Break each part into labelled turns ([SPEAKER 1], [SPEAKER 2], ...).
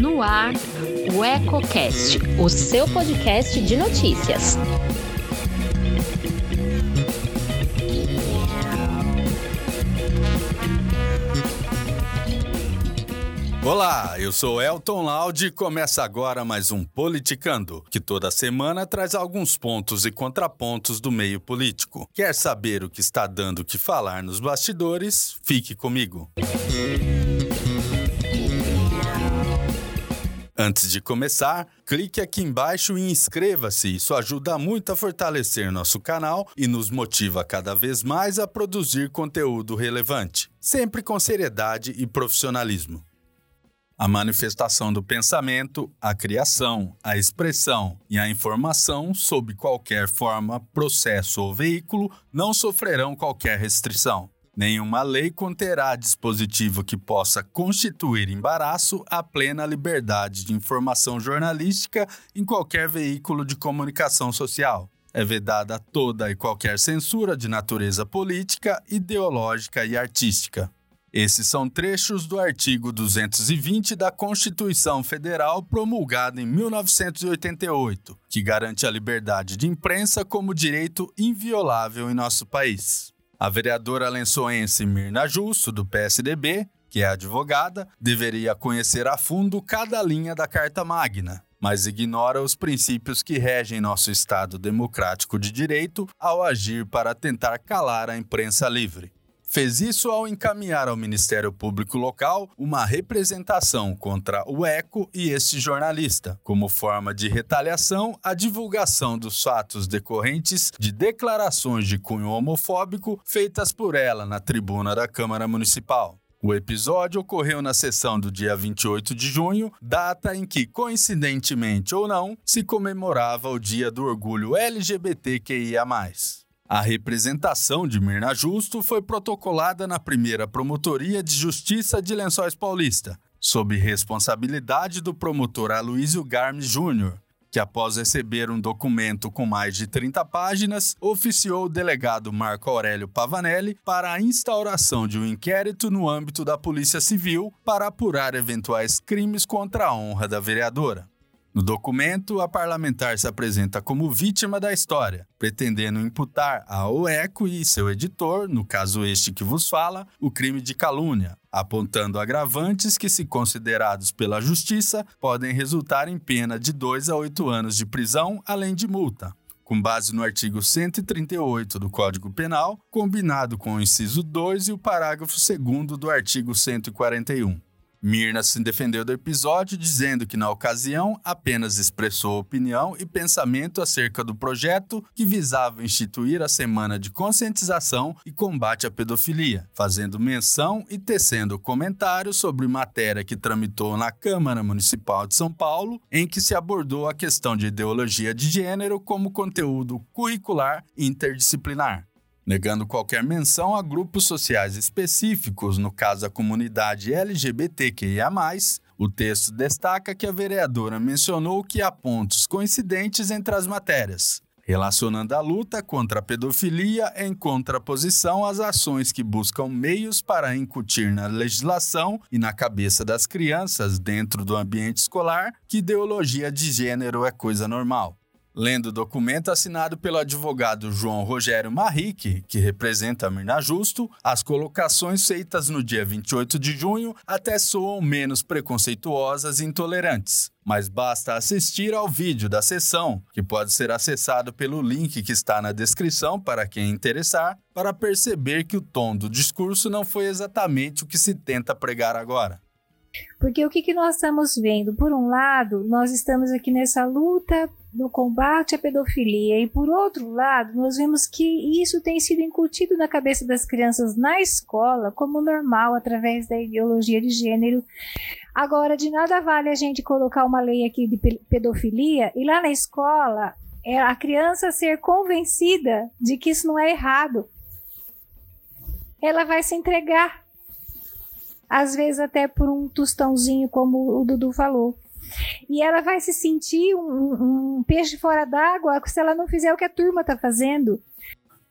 [SPEAKER 1] No ar, o EcoCast, o seu podcast de notícias.
[SPEAKER 2] Olá, eu sou Elton Laude e começa agora mais um Politicando, que toda semana traz alguns pontos e contrapontos do meio político. Quer saber o que está dando que falar nos bastidores? Fique comigo. Antes de começar, clique aqui embaixo e inscreva-se. Isso ajuda muito a fortalecer nosso canal e nos motiva cada vez mais a produzir conteúdo relevante, sempre com seriedade e profissionalismo. A manifestação do pensamento, a criação, a expressão e a informação, sob qualquer forma, processo ou veículo, não sofrerão qualquer restrição. Nenhuma lei conterá dispositivo que possa constituir embaraço à plena liberdade de informação jornalística em qualquer veículo de comunicação social. É vedada toda e qualquer censura de natureza política, ideológica e artística. Esses são trechos do artigo 220 da Constituição Federal promulgada em 1988, que garante a liberdade de imprensa como direito inviolável em nosso país. A vereadora lençoense Mirna Justo, do PSDB, que é advogada, deveria conhecer a fundo cada linha da Carta Magna, mas ignora os princípios que regem nosso Estado democrático de direito ao agir para tentar calar a imprensa livre. Fez isso ao encaminhar ao Ministério Público Local uma representação contra o ECO e este jornalista, como forma de retaliação à divulgação dos fatos decorrentes de declarações de cunho homofóbico feitas por ela na tribuna da Câmara Municipal. O episódio ocorreu na sessão do dia 28 de junho, data em que, coincidentemente ou não, se comemorava o Dia do Orgulho LGBTQIA. A representação de Mirna Justo foi protocolada na primeira Promotoria de Justiça de Lençóis Paulista, sob responsabilidade do promotor Aloysio Garmes Júnior, que após receber um documento com mais de 30 páginas, oficiou o delegado Marco Aurélio Pavanelli para a instauração de um inquérito no âmbito da Polícia Civil para apurar eventuais crimes contra a honra da vereadora. No documento, a parlamentar se apresenta como vítima da história, pretendendo imputar a OECO e seu editor, no caso este que vos fala, o crime de calúnia, apontando agravantes que, se considerados pela Justiça, podem resultar em pena de 2 a 8 anos de prisão, além de multa com base no artigo 138 do Código Penal, combinado com o inciso 2 e o parágrafo 2 do artigo 141. Mirna se defendeu do episódio dizendo que, na ocasião, apenas expressou opinião e pensamento acerca do projeto que visava instituir a Semana de Conscientização e Combate à Pedofilia, fazendo menção e tecendo comentários sobre matéria que tramitou na Câmara Municipal de São Paulo, em que se abordou a questão de ideologia de gênero como conteúdo curricular interdisciplinar negando qualquer menção a grupos sociais específicos, no caso a comunidade LGBTQIA. O texto destaca que a vereadora mencionou que há pontos coincidentes entre as matérias, relacionando a luta contra a pedofilia em contraposição às ações que buscam meios para incutir na legislação e na cabeça das crianças dentro do ambiente escolar que ideologia de gênero é coisa normal. Lendo o documento assinado pelo advogado João Rogério Marrique, que representa a Mirna Justo, as colocações feitas no dia 28 de junho até soam menos preconceituosas e intolerantes. Mas basta assistir ao vídeo da sessão, que pode ser acessado pelo link que está na descrição para quem interessar, para perceber que o tom do discurso não foi exatamente o que se tenta pregar agora.
[SPEAKER 3] Porque o que, que nós estamos vendo? Por um lado, nós estamos aqui nessa luta no combate à pedofilia, e por outro lado, nós vemos que isso tem sido incutido na cabeça das crianças na escola como normal através da ideologia de gênero. Agora, de nada vale a gente colocar uma lei aqui de pedofilia e lá na escola é a criança ser convencida de que isso não é errado. Ela vai se entregar às vezes até por um tostãozinho, como o Dudu falou. E ela vai se sentir um, um peixe fora d'água se ela não fizer o que a turma está fazendo.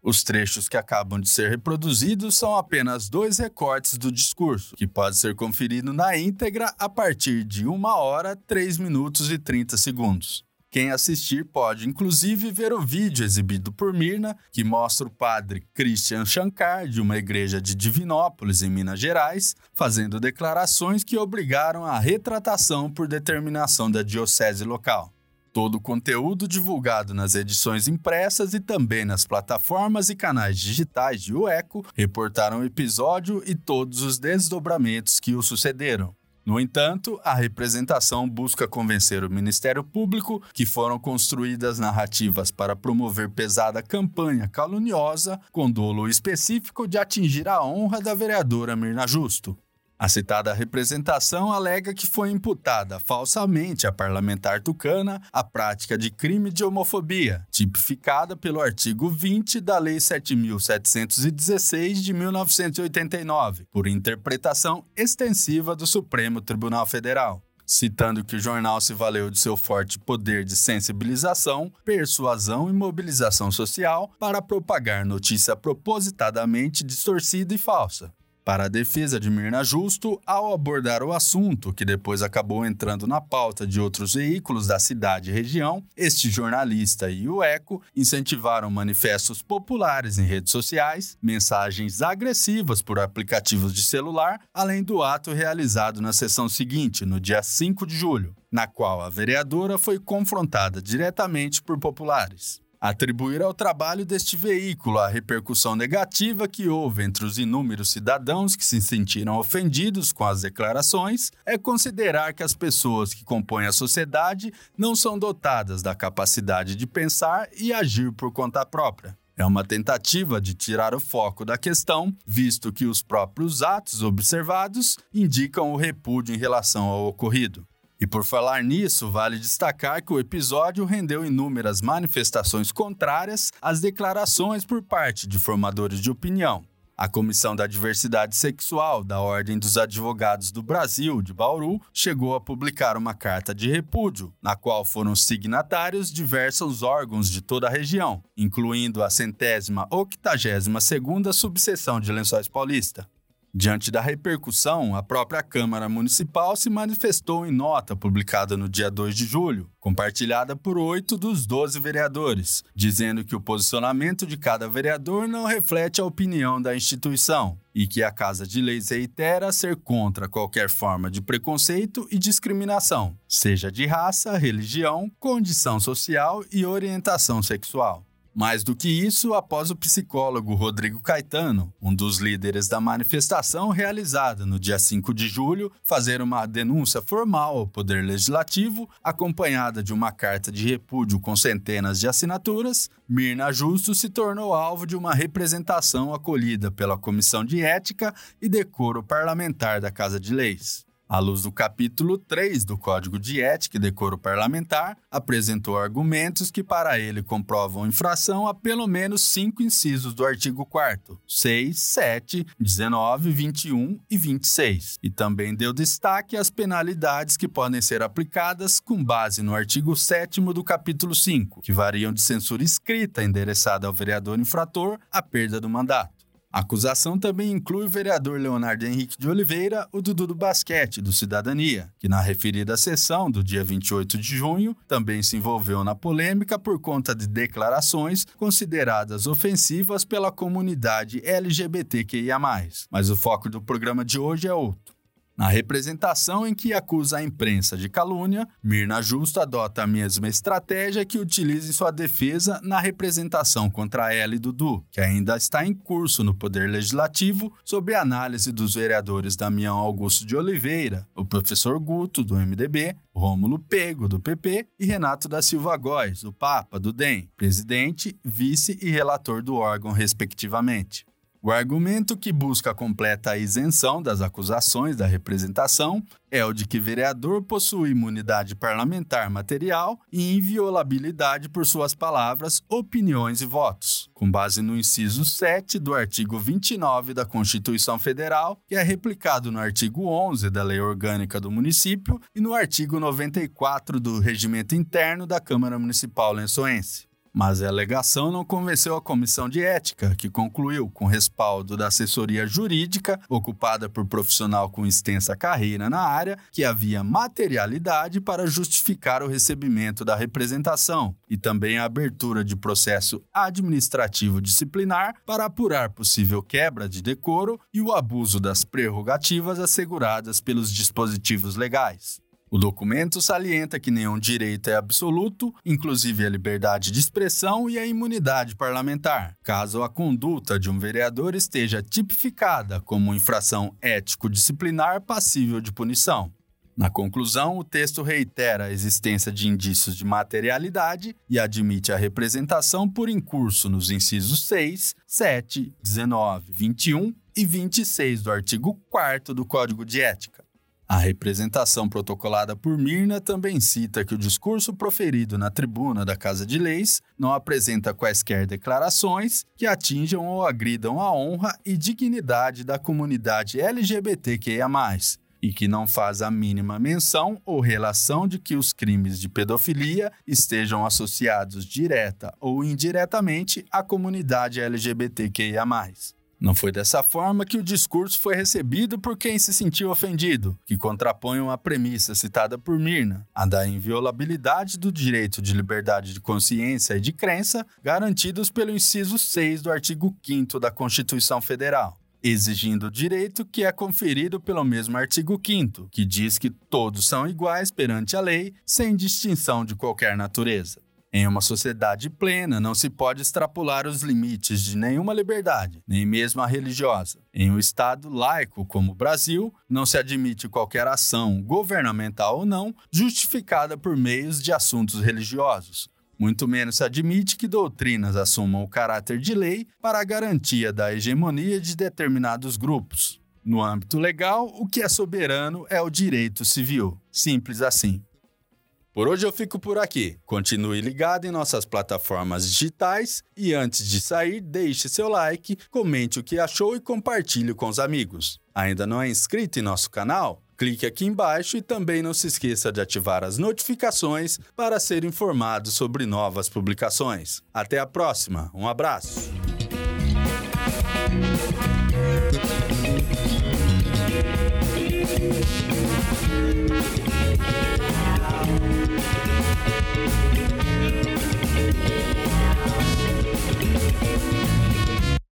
[SPEAKER 2] Os trechos que acabam de ser reproduzidos são apenas dois recortes do discurso, que pode ser conferido na íntegra a partir de 1 hora, 3 minutos e 30 segundos. Quem assistir pode, inclusive, ver o vídeo exibido por Mirna, que mostra o padre Christian Shankar, de uma igreja de Divinópolis, em Minas Gerais, fazendo declarações que obrigaram a retratação por determinação da diocese local. Todo o conteúdo divulgado nas edições impressas e também nas plataformas e canais digitais de UECO reportaram o episódio e todos os desdobramentos que o sucederam. No entanto, a representação busca convencer o Ministério Público que foram construídas narrativas para promover pesada campanha caluniosa com dolo específico de atingir a honra da vereadora Mirna Justo. A citada representação alega que foi imputada falsamente à parlamentar tucana a prática de crime de homofobia, tipificada pelo artigo 20 da Lei 7.716 de 1989, por interpretação extensiva do Supremo Tribunal Federal citando que o jornal se valeu de seu forte poder de sensibilização, persuasão e mobilização social para propagar notícia propositadamente distorcida e falsa. Para a defesa de Mirna Justo, ao abordar o assunto, que depois acabou entrando na pauta de outros veículos da cidade e região, este jornalista e o ECO incentivaram manifestos populares em redes sociais, mensagens agressivas por aplicativos de celular, além do ato realizado na sessão seguinte, no dia 5 de julho, na qual a vereadora foi confrontada diretamente por populares. Atribuir ao trabalho deste veículo a repercussão negativa que houve entre os inúmeros cidadãos que se sentiram ofendidos com as declarações é considerar que as pessoas que compõem a sociedade não são dotadas da capacidade de pensar e agir por conta própria. É uma tentativa de tirar o foco da questão, visto que os próprios atos observados indicam o repúdio em relação ao ocorrido. E por falar nisso, vale destacar que o episódio rendeu inúmeras manifestações contrárias às declarações por parte de formadores de opinião. A Comissão da Diversidade Sexual da Ordem dos Advogados do Brasil, de Bauru, chegou a publicar uma carta de repúdio, na qual foram signatários diversos órgãos de toda a região, incluindo a centésima octagésima segunda subseção de Lençóis Paulista. Diante da repercussão, a própria Câmara Municipal se manifestou em nota publicada no dia 2 de julho, compartilhada por oito dos 12 vereadores, dizendo que o posicionamento de cada vereador não reflete a opinião da instituição e que a Casa de Leis reitera ser contra qualquer forma de preconceito e discriminação, seja de raça, religião, condição social e orientação sexual. Mais do que isso, após o psicólogo Rodrigo Caetano, um dos líderes da manifestação realizada no dia 5 de julho, fazer uma denúncia formal ao Poder Legislativo, acompanhada de uma carta de repúdio com centenas de assinaturas, Mirna Justo se tornou alvo de uma representação acolhida pela Comissão de Ética e Decoro Parlamentar da Casa de Leis à luz do capítulo 3 do Código de Ética e Decoro Parlamentar, apresentou argumentos que para ele comprovam infração a pelo menos cinco incisos do artigo 4 6, 7, 19, 21 e 26, e também deu destaque às penalidades que podem ser aplicadas com base no artigo 7 do capítulo 5, que variam de censura escrita endereçada ao vereador infrator à perda do mandato. A acusação também inclui o vereador Leonardo Henrique de Oliveira, o Dudu do Basquete, do Cidadania, que na referida sessão do dia 28 de junho também se envolveu na polêmica por conta de declarações consideradas ofensivas pela comunidade LGBTQIA. Mas o foco do programa de hoje é outro. Na representação em que acusa a imprensa de calúnia, Mirna Justo adota a mesma estratégia que utiliza em sua defesa na representação contra ela e Dudu, que ainda está em curso no Poder Legislativo, sob análise dos vereadores Damião Augusto de Oliveira, o professor Guto, do MDB, Rômulo Pego, do PP, e Renato da Silva Góes, o Papa, do DEM, presidente, vice e relator do órgão, respectivamente. O argumento que busca a completa isenção das acusações da representação é o de que vereador possui imunidade parlamentar material e inviolabilidade por suas palavras, opiniões e votos, com base no inciso 7 do artigo 29 da Constituição Federal, que é replicado no artigo 11 da Lei Orgânica do Município e no artigo 94 do Regimento Interno da Câmara Municipal Lençoense. Mas a alegação não convenceu a comissão de ética, que concluiu, com respaldo da assessoria jurídica, ocupada por profissional com extensa carreira na área, que havia materialidade para justificar o recebimento da representação e também a abertura de processo administrativo disciplinar para apurar possível quebra de decoro e o abuso das prerrogativas asseguradas pelos dispositivos legais. O documento salienta que nenhum direito é absoluto, inclusive a liberdade de expressão e a imunidade parlamentar, caso a conduta de um vereador esteja tipificada como infração ético-disciplinar passível de punição. Na conclusão, o texto reitera a existência de indícios de materialidade e admite a representação por incurso nos incisos 6, 7, 19, 21 e 26 do artigo 4 do Código de Ética. A representação protocolada por Mirna também cita que o discurso proferido na tribuna da Casa de Leis não apresenta quaisquer declarações que atinjam ou agridam a honra e dignidade da comunidade LGBTQIA, e que não faz a mínima menção ou relação de que os crimes de pedofilia estejam associados direta ou indiretamente à comunidade LGBTQIA. Não foi dessa forma que o discurso foi recebido por quem se sentiu ofendido, que contrapõe uma premissa citada por Mirna, a da inviolabilidade do direito de liberdade de consciência e de crença garantidos pelo inciso 6 do artigo 5 da Constituição Federal exigindo o direito que é conferido pelo mesmo artigo 5 que diz que todos são iguais perante a lei, sem distinção de qualquer natureza. Em uma sociedade plena, não se pode extrapolar os limites de nenhuma liberdade, nem mesmo a religiosa. Em um Estado laico como o Brasil, não se admite qualquer ação, governamental ou não, justificada por meios de assuntos religiosos. Muito menos se admite que doutrinas assumam o caráter de lei para a garantia da hegemonia de determinados grupos. No âmbito legal, o que é soberano é o direito civil. Simples assim. Por hoje eu fico por aqui. Continue ligado em nossas plataformas digitais e antes de sair, deixe seu like, comente o que achou e compartilhe com os amigos. Ainda não é inscrito em nosso canal? Clique aqui embaixo e também não se esqueça de ativar as notificações para ser informado sobre novas publicações. Até a próxima, um abraço!